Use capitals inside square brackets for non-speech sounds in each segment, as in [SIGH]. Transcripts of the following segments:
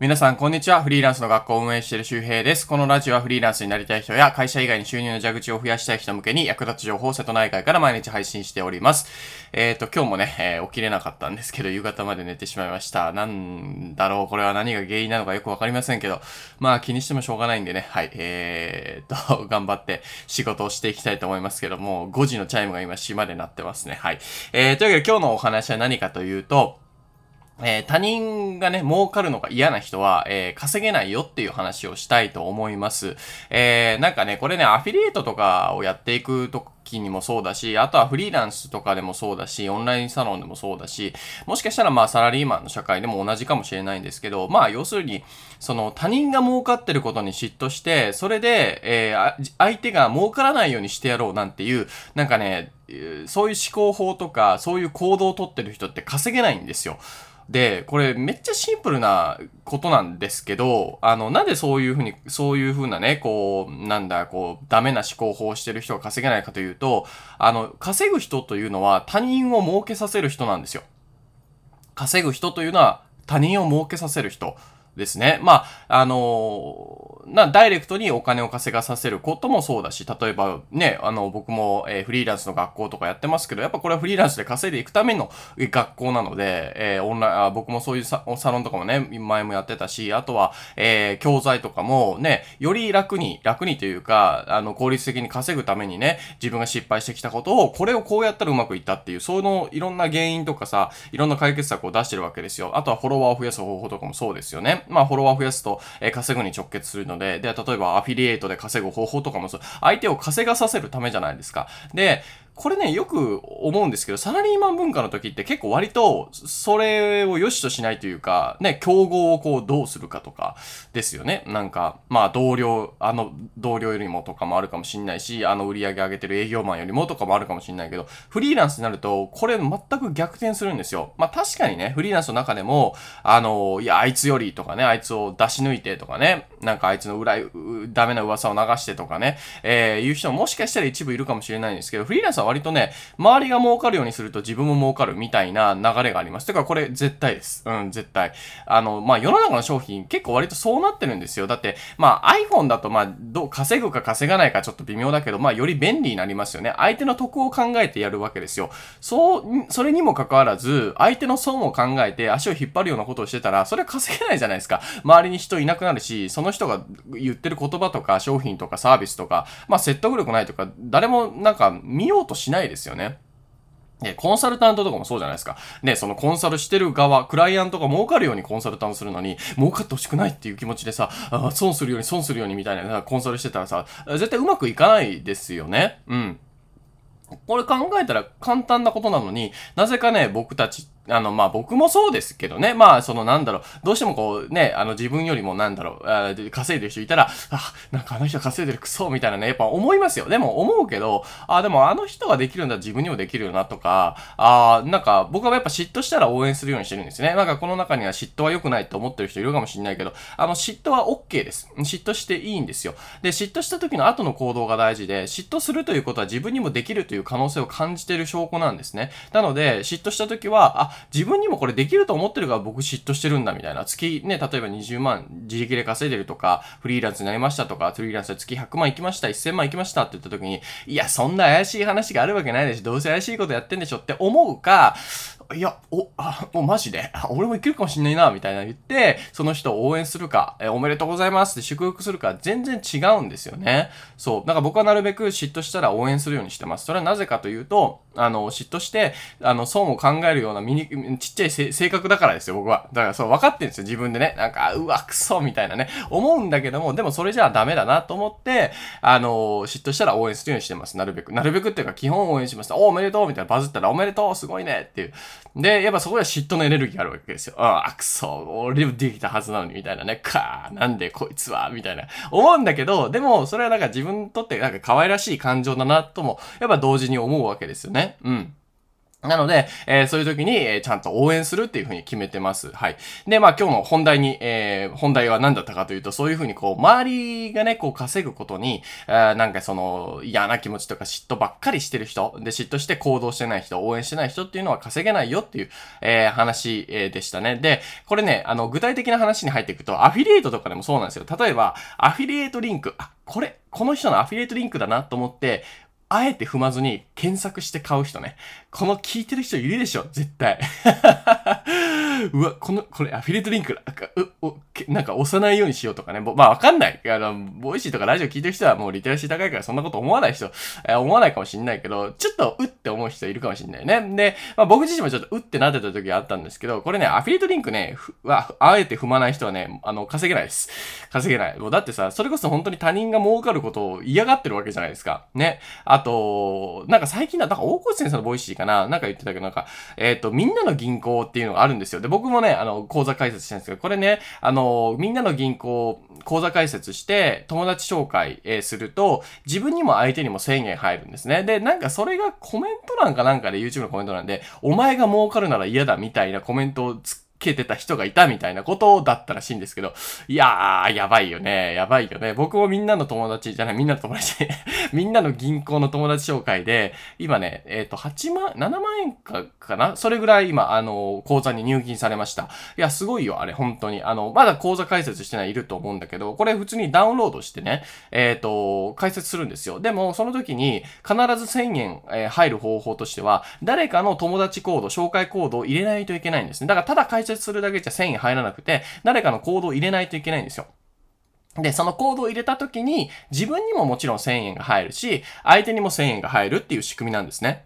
皆さん、こんにちは。フリーランスの学校を運営している周平です。このラジオはフリーランスになりたい人や会社以外に収入の蛇口を増やしたい人向けに役立つ情報を瀬戸内海から毎日配信しております。えっ、ー、と、今日もね、えー、起きれなかったんですけど、夕方まで寝てしまいました。なんだろう、これは何が原因なのかよくわかりませんけど、まあ気にしてもしょうがないんでね、はい、えー、と、[LAUGHS] 頑張って仕事をしていきたいと思いますけども、5時のチャイムが今島で鳴ってますね。はい。えー、というわけで今日のお話は何かというと、えー、他人がね、儲かるのが嫌な人は、えー、稼げないよっていう話をしたいと思います。えー、なんかね、これね、アフィリエイトとかをやっていく時にもそうだし、あとはフリーランスとかでもそうだし、オンラインサロンでもそうだし、もしかしたらまあサラリーマンの社会でも同じかもしれないんですけど、まあ要するに、その他人が儲かってることに嫉妬して、それで、えー、相手が儲からないようにしてやろうなんていう、なんかね、そういう思考法とか、そういう行動をとってる人って稼げないんですよ。で、これめっちゃシンプルなことなんですけど、あの、なんでそういうふうに、そういうふうなね、こう、なんだ、こう、ダメな思考法をしてる人が稼げないかというと、あの、稼ぐ人というのは他人を儲けさせる人なんですよ。稼ぐ人というのは他人を儲けさせる人。ですね。まあ、あのー、な、ダイレクトにお金を稼がさせることもそうだし、例えばね、あの、僕も、えー、フリーランスの学校とかやってますけど、やっぱこれはフリーランスで稼いでいくための学校なので、えー、オンライン、僕もそういうサロンとかもね、前もやってたし、あとは、えー、教材とかもね、より楽に、楽にというか、あの、効率的に稼ぐためにね、自分が失敗してきたことを、これをこうやったらうまくいったっていう、そのいろんな原因とかさ、いろんな解決策を出してるわけですよ。あとはフォロワーを増やす方法とかもそうですよね。まあ、フォロワーを増やすと、えー、稼ぐに直結するので、で、例えばアフィリエイトで稼ぐ方法とかもそう、相手を稼がさせるためじゃないですか。で、これね、よく思うんですけど、サラリーマン文化の時って結構割と、それを良しとしないというか、ね、競合をこうどうするかとかですよね。なんか、まあ同僚、あの同僚よりもとかもあるかもしんないし、あの売り上げ上げてる営業マンよりもとかもあるかもしんないけど、フリーランスになると、これ全く逆転するんですよ。まあ確かにね、フリーランスの中でも、あの、いや、あいつよりとかね、あいつを出し抜いてとかね、なんかあいつの裏、ダメな噂を流してとかね、えー、いう人ももしかしたら一部いるかもしれないんですけど、フリーランスは割とね、周りが儲かるようにすると自分も儲かるみたいな流れがあります。てかこれ絶対です。うん、絶対。あの、まあ、世の中の商品結構割とそうなってるんですよ。だって、まあ、iPhone だとまあ、どう、稼ぐか稼がないかちょっと微妙だけど、まあ、より便利になりますよね。相手の得を考えてやるわけですよ。そう、それにもかかわらず、相手の損を考えて足を引っ張るようなことをしてたら、それは稼げないじゃないですか。周りに人いなくなるし、その人が言ってる言葉とか商品とかサービスとか、まあ、説得力ないとか、誰もなんか見ようとしないですよね。で、コンサルタントとかもそうじゃないですか。ね、そのコンサルしてる側、クライアントが儲かるようにコンサルタントするのに、儲かってほしくないっていう気持ちでさ、あ損するように損するようにみたいなコンサルしてたらさ、絶対うまくいかないですよね。うん。これ考えたら簡単なことなのに、なぜかね、僕たちあの、まあ、僕もそうですけどね。まあ、その、なんだろう、どうしてもこう、ね、あの、自分よりも、なんだろう、あ稼いでる人いたら、あ、なんかあの人稼いでるクソみたいなね、やっぱ思いますよ。でも、思うけど、あ、でもあの人ができるんだ自分にもできるよな、とか、あ、なんか、僕はやっぱ嫉妬したら応援するようにしてるんですね。なんか、この中には嫉妬は良くないと思ってる人いるかもしれないけど、あの、嫉妬は OK です。嫉妬していいんですよ。で、嫉妬した時の後の行動が大事で、嫉妬するということは自分にもできるという可能性を感じている証拠なんですね。なので、嫉妬した時は、自分にもこれできると思ってるから僕嫉妬してるんだみたいな。月ね、例えば20万自力で稼いでるとか、フリーランスになりましたとか、フリーランスで月100万行きました、1000万行きましたって言った時に、いや、そんな怪しい話があるわけないでしょ。どうせ怪しいことやってんでしょって思うか、いや、お、あ、もうマジで、[LAUGHS] 俺もいけるかもしんないな、みたいな言って、その人を応援するか、え、おめでとうございますって祝福するか、全然違うんですよね。そう。だから僕はなるべく嫉妬したら応援するようにしてます。それはなぜかというと、あの、嫉妬して、あの、損を考えるようなミニ、ちっちゃい性格だからですよ、僕は。だからそう、分かってるんですよ、自分でね。なんか、うわ、くそ、みたいなね、思うんだけども、でもそれじゃあダメだなと思って、あの、嫉妬したら応援するようにしてます。なるべく。なるべくっていうか、基本応援します。お、おめでとうみたいなバズったら、おめでとうすごいねっていう。で、やっぱそこでは嫉妬のエネルギーがあるわけですよ。ああ、くそ、俺もできたはずなのに、みたいなね。かあ、なんでこいつは、みたいな。思うんだけど、でも、それはなんか自分にとってなんか可愛らしい感情だなとも、やっぱ同時に思うわけですよね。うん。なので、えー、そういう時に、えー、ちゃんと応援するっていうふうに決めてます。はい。で、まあ今日の本題に、えー、本題は何だったかというと、そういうふうにこう、周りがね、こう稼ぐことに、えー、なんかその、嫌な気持ちとか嫉妬ばっかりしてる人、で、嫉妬して行動してない人、応援してない人っていうのは稼げないよっていう、え、話、え、でしたね。で、これね、あの、具体的な話に入っていくと、アフィリエイトとかでもそうなんですよ。例えば、アフィリエイトリンク、あ、これ、この人のアフィリエイトリンクだなと思って、あえて踏まずに検索して買う人ね。この聞いてる人いるでしょ？絶対。[LAUGHS] うわ、この、これアフィリエイトリンク、なんか、う、お、なんか押さないようにしようとかね。まあわかんない。あの、 Voicy とかラジオ聞いてる人はもうリテラシー高いからそんなこと思わない人、えー、思わないかもしんないけど、ちょっとうって思う人いるかもしんないね。で、まあ僕自身もちょっとうってなってた時があったんですけど、これね、アフィリエイトリンクね、は、あえて踏まない人はね、あの、稼げないです。稼げない。もうだってさ、それこそ本当に他人が儲かることを嫌がってるわけじゃないですか。ね。ああと、なんか最近だ、なんか大越先生の Voicy かななんか言ってたけど、なんか、えっ、ー、と、みんなの銀行っていうのがあるんですよ。で、僕もね、あの、口座開設してるんですけど、これね、あの、みんなの銀行、口座開設して、友達紹介、え、すると、自分にも相手にも1000円入るんですね。で、なんかそれがコメント欄かなんかで YouTube のコメント欄で、お前が儲かるなら嫌だみたいなコメントをつけてた人がいたみたいなことだったらしいんですけど、いやー、やばいよね。やばいよね。僕もみんなの友達じゃない、みんなの友達 [LAUGHS] みんなの銀行の友達紹介で、今ね、えっ、ー、と、8万、7万円か、かな？それぐらい今、あの、口座に入金されました。いや、すごいよ、あれ、本当に。あの、まだ口座開設してないいると思うんだけど、これ普通にダウンロードしてね、えっ、ー、と、開設するんですよ。でも、その時に、必ず1000円、えー、入る方法としては、誰かの友達コード、紹介コードを入れないといけないんですね。だから、ただ開設するだけじゃ1000円入らなくて、誰かのコードを入れないといけないんですよ。で、そのコードを入れた時に、自分にももちろん1000円が入るし、相手にも1000円が入るっていう仕組みなんですね。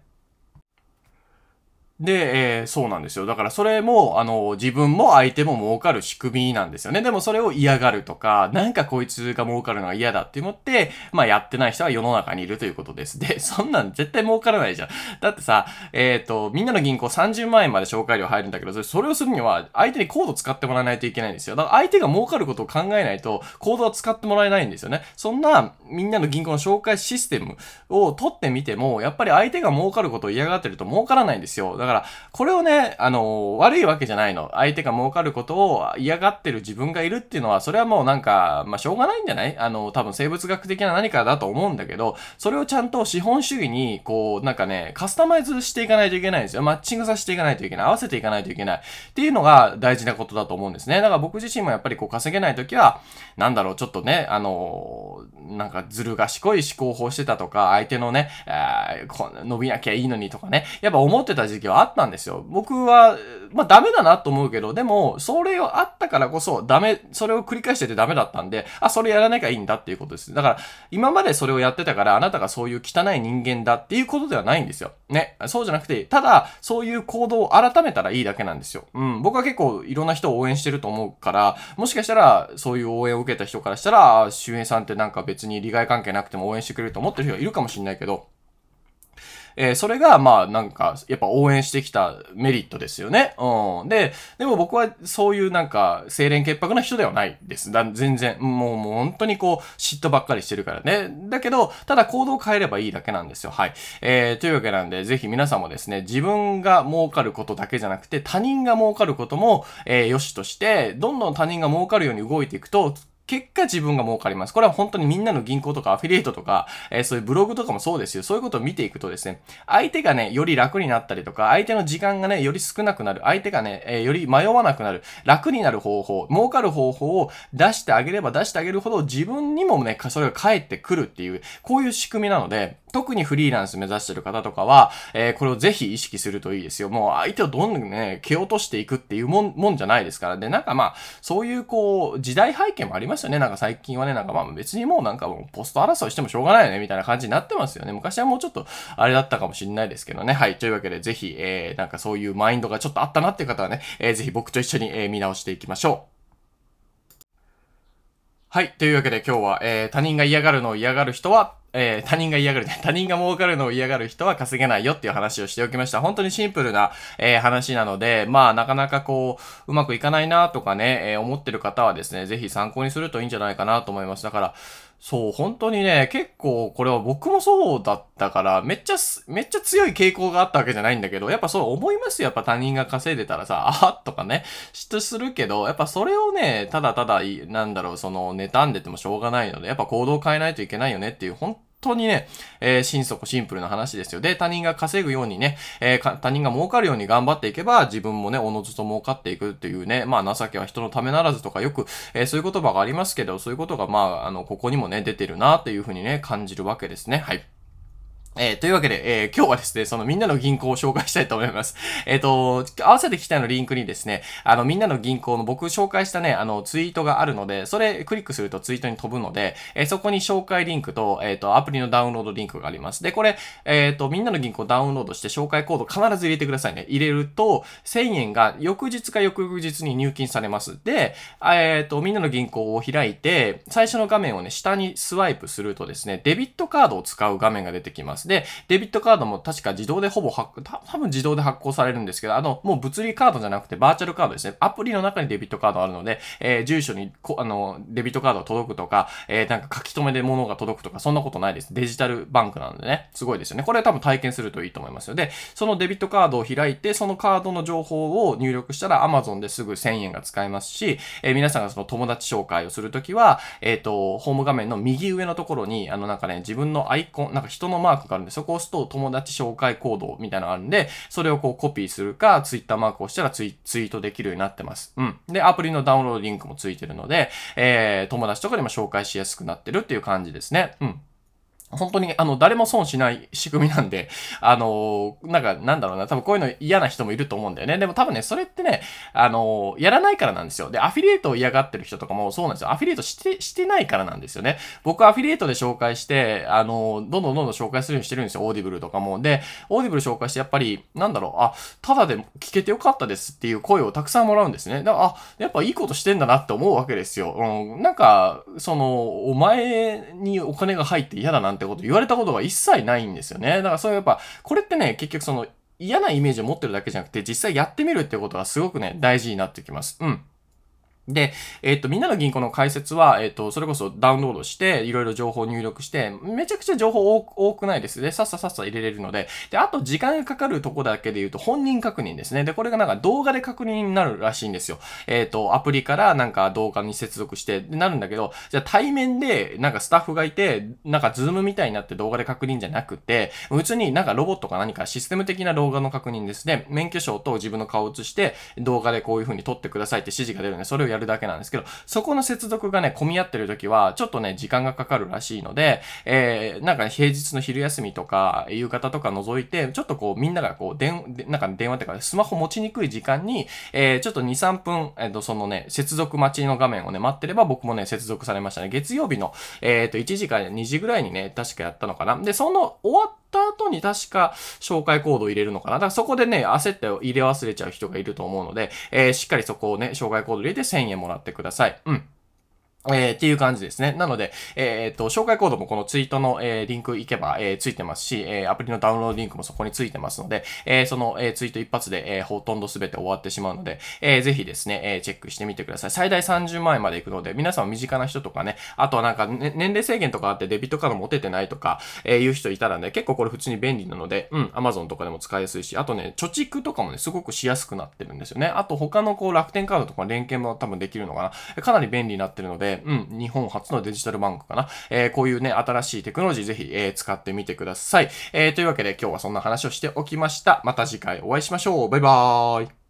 で、えー、そうなんですよ。だからそれも、あの、自分も相手も儲かる仕組みなんですよね。でもそれを嫌がるとか、なんかこいつが儲かるのが嫌だって思って、まあやってない人は世の中にいるということです。で、そんなん絶対儲からないじゃん。だってさ、えっ、ー、と、みんなの銀行30万円まで紹介料入るんだけど、それをするには相手にコード使ってもらわないといけないんですよ。だから相手が儲かることを考えないと、コードは使ってもらえないんですよね。そんな、みんなの銀行の紹介システムを取ってみても、やっぱり相手が儲かることを嫌がってると儲からないんですよ。だから、からこれをね、あの、悪いわけじゃないの。相手が儲かることを嫌がってる自分がいるっていうのは、それはもうなんか、まあ、しょうがないんじゃない？あの、多分生物学的な何かだと思うんだけど、それをちゃんと資本主義に、こう、なんかね、カスタマイズしていかないといけないんですよ。マッチングさせていかないといけない。合わせていかないといけない。っていうのが大事なことだと思うんですね。だから僕自身もやっぱりこう稼げないときは、なんだろう、ちょっとね、あの、なんかずる賢い思考法してたとか、相手のね、えー、伸びなきゃいいのにとかね、やっぱ思ってた時期はあったんですよ。僕は、まあダメだなと思うけど、でも、それをあったからこそ、ダメ、それを繰り返しててダメだったんで、あ、それやらなきゃいいんだっていうことです。だから、今までそれをやってたから、あなたがそういう汚い人間だっていうことではないんですよ。ね。そうじゃなくて、ただ、そういう行動を改めたらいいだけなんですよ。うん。僕は結構いろんな人を応援してると思うから、もしかしたら、そういう応援を受けた人からしたら、周平さんってなんか別に利害関係なくても応援してくれると思ってる人がいるかもしれないけど、えー、それが、まあ、なんか、やっぱ応援してきたメリットですよね。うん。で、でも僕はそういうなんか、清廉潔白な人ではないです。だ全然。もう、もう本当にこう、嫉妬ばっかりしてるからね。だけど、ただ行動を変えればいいだけなんですよ。はい。えー、というわけなんで、ぜひ皆さんもですね、自分が儲かることだけじゃなくて、他人が儲かることも、えー、良しとして、どんどん他人が儲かるように動いていくと、結果自分が儲かります。これは本当にみんなの銀行とかアフィリエイトとか、えー、そういうブログとかもそうですよ。そういうことを見ていくとですね、相手がね、より楽になったりとか、相手の時間がね、より少なくなる。相手がね、えー、より迷わなくなる。楽になる方法、儲かる方法を出してあげれば出してあげるほど自分にもね、それが返ってくるっていう、こういう仕組みなので、特にフリーランス目指してる方とかは、えー、これをぜひ意識するといいですよ。もう相手をどんどんね、蹴落としていくっていうもん、もんじゃないですから。で、なんかまあ、そういうこう、時代背景もありますよね。なんか最近はね、なんかまあ別にもうなんかもうポスト争いしてもしょうがないよね、みたいな感じになってますよね。昔はもうちょっとあれだったかもしれないですけどね。はい。というわけで、ぜひ、えー、なんかそういうマインドがちょっとあったなっていう方はね、えー、ぜひ僕と一緒に、えー、見直していきましょう。はい。というわけで今日は、えー、他人が嫌がるのを嫌がる人は、えー、他人が嫌がる、[LAUGHS] 他人が儲かるのを嫌がる人は稼げないよっていう話をしておきました。本当にシンプルな、えー、話なので、まあ、なかなかこう、うまくいかないなとかね、えー、思ってる方はですね、ぜひ参考にするといいんじゃないかなと思います。だから、そう、本当にね、結構これは僕もそうだったから、めっちゃ、めっちゃ強い傾向があったわけじゃないんだけど、やっぱそう思いますよ。やっぱ他人が稼いでたらさ、あっとかね、嫉妬するけど、やっぱそれをね、ただただ、なんだろう、その、妬んでてもしょうがないので、やっぱ行動を変えないといけないよねっていう、本当にね、えー、心底シンプルな話ですよ。で、他人が稼ぐようにね、えー、他人が儲かるように頑張っていけば、自分もね、おのずと儲かっていくっていうね、まあ、情けは人のためならずとかよく、えー、そういう言葉がありますけど、そういうことが、まあ、あの、ここにもね、出てるなっていうふうにね、感じるわけですね。はい。えー、というわけで、えー、今日はですね、そのみんなの銀行を紹介したいと思います。[LAUGHS] えっ、ー、と、合わせてきたのリンクにですね、あの、みんなの銀行の僕紹介したね、あの、ツイートがあるので、それクリックするとツイートに飛ぶので、えー、そこに紹介リンクと、えっ、と、アプリのダウンロードリンクがあります。で、これ、えっ、と、みんなの銀行ダウンロードして紹介コード必ず入れてくださいね。入れると、1000円が翌日か翌日に入金されます。で、えっ、と、みんなの銀行を開いて、最初の画面をね、下にスワイプするとですね、デビットカードを使う画面が出てきます。で、デビットカードも確か自動でほぼ発、多分自動で発行されるんですけど、あの、もう物理カードじゃなくてバーチャルカードですね。アプリの中にデビットカードあるので、えー、住所にこ、あの、デビットカードが届くとか、えー、なんか書き留めで物が届くとか、そんなことないです。デジタルバンクなのでね。すごいですよね。これは多分体験するといいと思いますよ。で、そのデビットカードを開いて、そのカードの情報を入力したら Amazon ですぐ1000円が使えますし、えー、皆さんがその友達紹介をするときは、えっ、ー、と、ホーム画面の右上のところに、あのなんかね、自分のアイコン、なんか人のマークがあるんで、そこを押すと友達紹介コードみたいなのがあるんで、それをこうコピーするか、ツイッターマークをしたらツイツイートできるようになってます。うん。で、アプリのダウンロードリンクもついてるので、えー、友達とかにも紹介しやすくなってるっていう感じですね。うん。本当に、あの、誰も損しない仕組みなんで、[LAUGHS] あのなんか、なんだろうな、多分こういうの嫌な人もいると思うんだよね。でも多分ね、それってね、あのやらないからなんですよ。で、アフィリエイトを嫌がってる人とかもそうなんですよ。アフィリエイトして、してないからなんですよね。僕アフィリエイトで紹介して、あのどんどんどんどん紹介するようにしてるんですよ。オーディブルとかも。で、オーディブル紹介して、やっぱり、なんだろう、あ、ただで聞けてよかったですっていう声をたくさんもらうんですね。だから、あ、やっぱいいことしてんだなって思うわけですよ。うん、なんか、その、お前にお金が入って嫌だなんてってこと言われたことが一切ないんですよね。だからそういうやっぱ、これってね、結局その嫌なイメージを持ってるだけじゃなくて、実際やってみるってことがすごくね、大事になってきます。うん。で、えっ、と、みんなの銀行の開設は、えっ、と、それこそダウンロードして、いろいろ情報を入力して、めちゃくちゃ情報多くないですね。さっささっさ入れれるので。で、あと時間がかかるとこだけで言うと、本人確認ですね。で、これがなんか動画で確認になるらしいんですよ。えっ、と、アプリからなんか動画に接続して、なるんだけど、じゃあ対面でなんかスタッフがいて、なんかズームみたいになって動画で確認じゃなくて、普通になんかロボットか何かシステム的な動画の確認ですね。免許証と自分の顔を映して、動画でこういう風に撮ってくださいって指示が出るんで、それをやるだけなんですけど、そこの接続がね、混み合ってる時は、ちょっとね、時間がかかるらしいので、えー、なんか、ね、平日の昼休みとか、夕方とか除いて、ちょっとこう、みんながこう、電、なんか電話っていうか、スマホ持ちにくい時間に、えー、ちょっと2、3分、えっ、ー、と、そのね、接続待ちの画面をね、待ってれば、僕もね、接続されましたね。月曜日の、えっ、ー、と、1時から2時ぐらいにね、確かやったのかな。で、その、終わった後に確か紹介コードを入れるのかな。だからそこでね、焦って入れ忘れちゃう人がいると思うので、えー、しっかりそこをね、紹介コード入れて1000円もらってください。うん。えー、っていう感じですね。なので、えー、っと、紹介コードもこのツイートの、えー、リンク行けば、えー、ついてますし、えー、アプリのダウンロードリンクもそこについてますので、えー、その、えー、ツイート一発で、えー、ほとんどすべて終わってしまうので、えー、ぜひですね、えー、チェックしてみてください。最大30万円まで行くので、皆さん身近な人とかね、あとはなんか、ね、年齢制限とかあってデビットカード持ててないとか、えー、いう人いたらね、結構これ普通に便利なので、うん、Amazon とかでも使いやすいし、あとね、貯蓄とかもね、すごくしやすくなってるんですよね。あと他のこう楽天カードとか連携も多分できるのかな。かなり便利になってるのでうん、日本初のデジタルバンクかな。えー、こういうね、新しいテクノロジーぜひ、えー、使ってみてください。えー、というわけで今日はそんな話をしておきました。また次回お会いしましょう。バイバーイ。